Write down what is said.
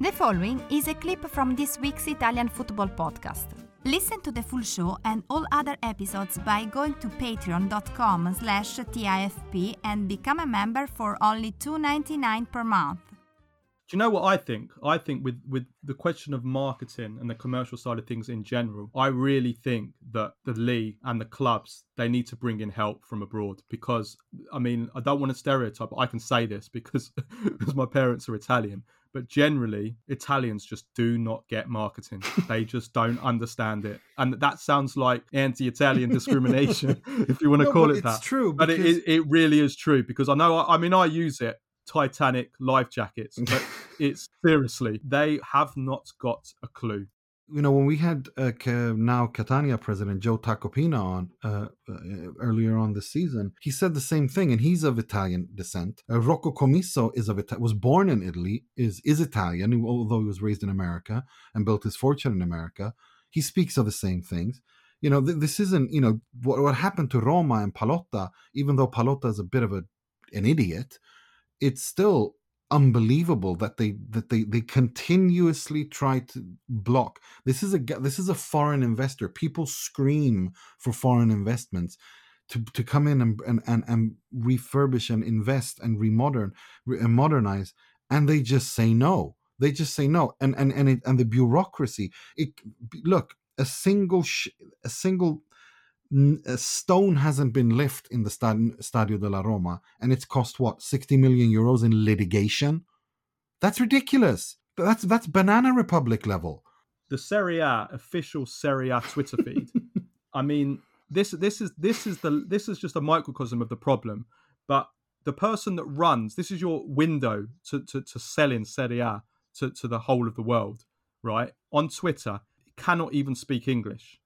The following is a clip from this week's Italian football podcast. Listen to the full show and all other episodes by going to patreon.com slash TIFP and become a member for only $2.99 per month. Do you know what I think? I think with with the question of marketing and the commercial side of things in general, I really think that the league and the clubs they need to bring in help from abroad because I mean I don't want to stereotype, but I can say this because because my parents are Italian. But generally, Italians just do not get marketing. they just don't understand it, and that sounds like anti-Italian discrimination, if you want to No, call it that. it's true, but it, because- it it really is true because I know. I, I mean, I use it. Titanic life jackets, but it's seriously they have not got a clue. You know, when we had uh, now Catania president Joe Tacopina on uh, uh, earlier on this season, he said the same thing, and he's of Italian descent. Uh, Rocco Commisso is of Ita- was born in Italy, is is Italian, although he was raised in America and built his fortune in America. He speaks of the same things. You know, th- this isn't you know what what happened to Roma and Pallotta. Even though Pallotta is a bit of a an idiot, it's still unbelievable that they that they they continuously try to block. This is a this is a foreign investor. People scream for foreign investments to, to come in and, and and and refurbish and invest and remodern re- and modernize and they just say no. They just say no. And and and, it, and the bureaucracy it look a single sh- a single a stone hasn't been left in the Stad- Stadio della Roma, and it's cost what 60 million euros in litigation. That's ridiculous. That's that's banana republic level. The Serie A official Serie A Twitter feed. I mean, this this is this is the this is just a microcosm of the problem. But the person that runs this is your window to to, to sell in Serie A to, to the whole of the world, right? On Twitter, cannot even speak English.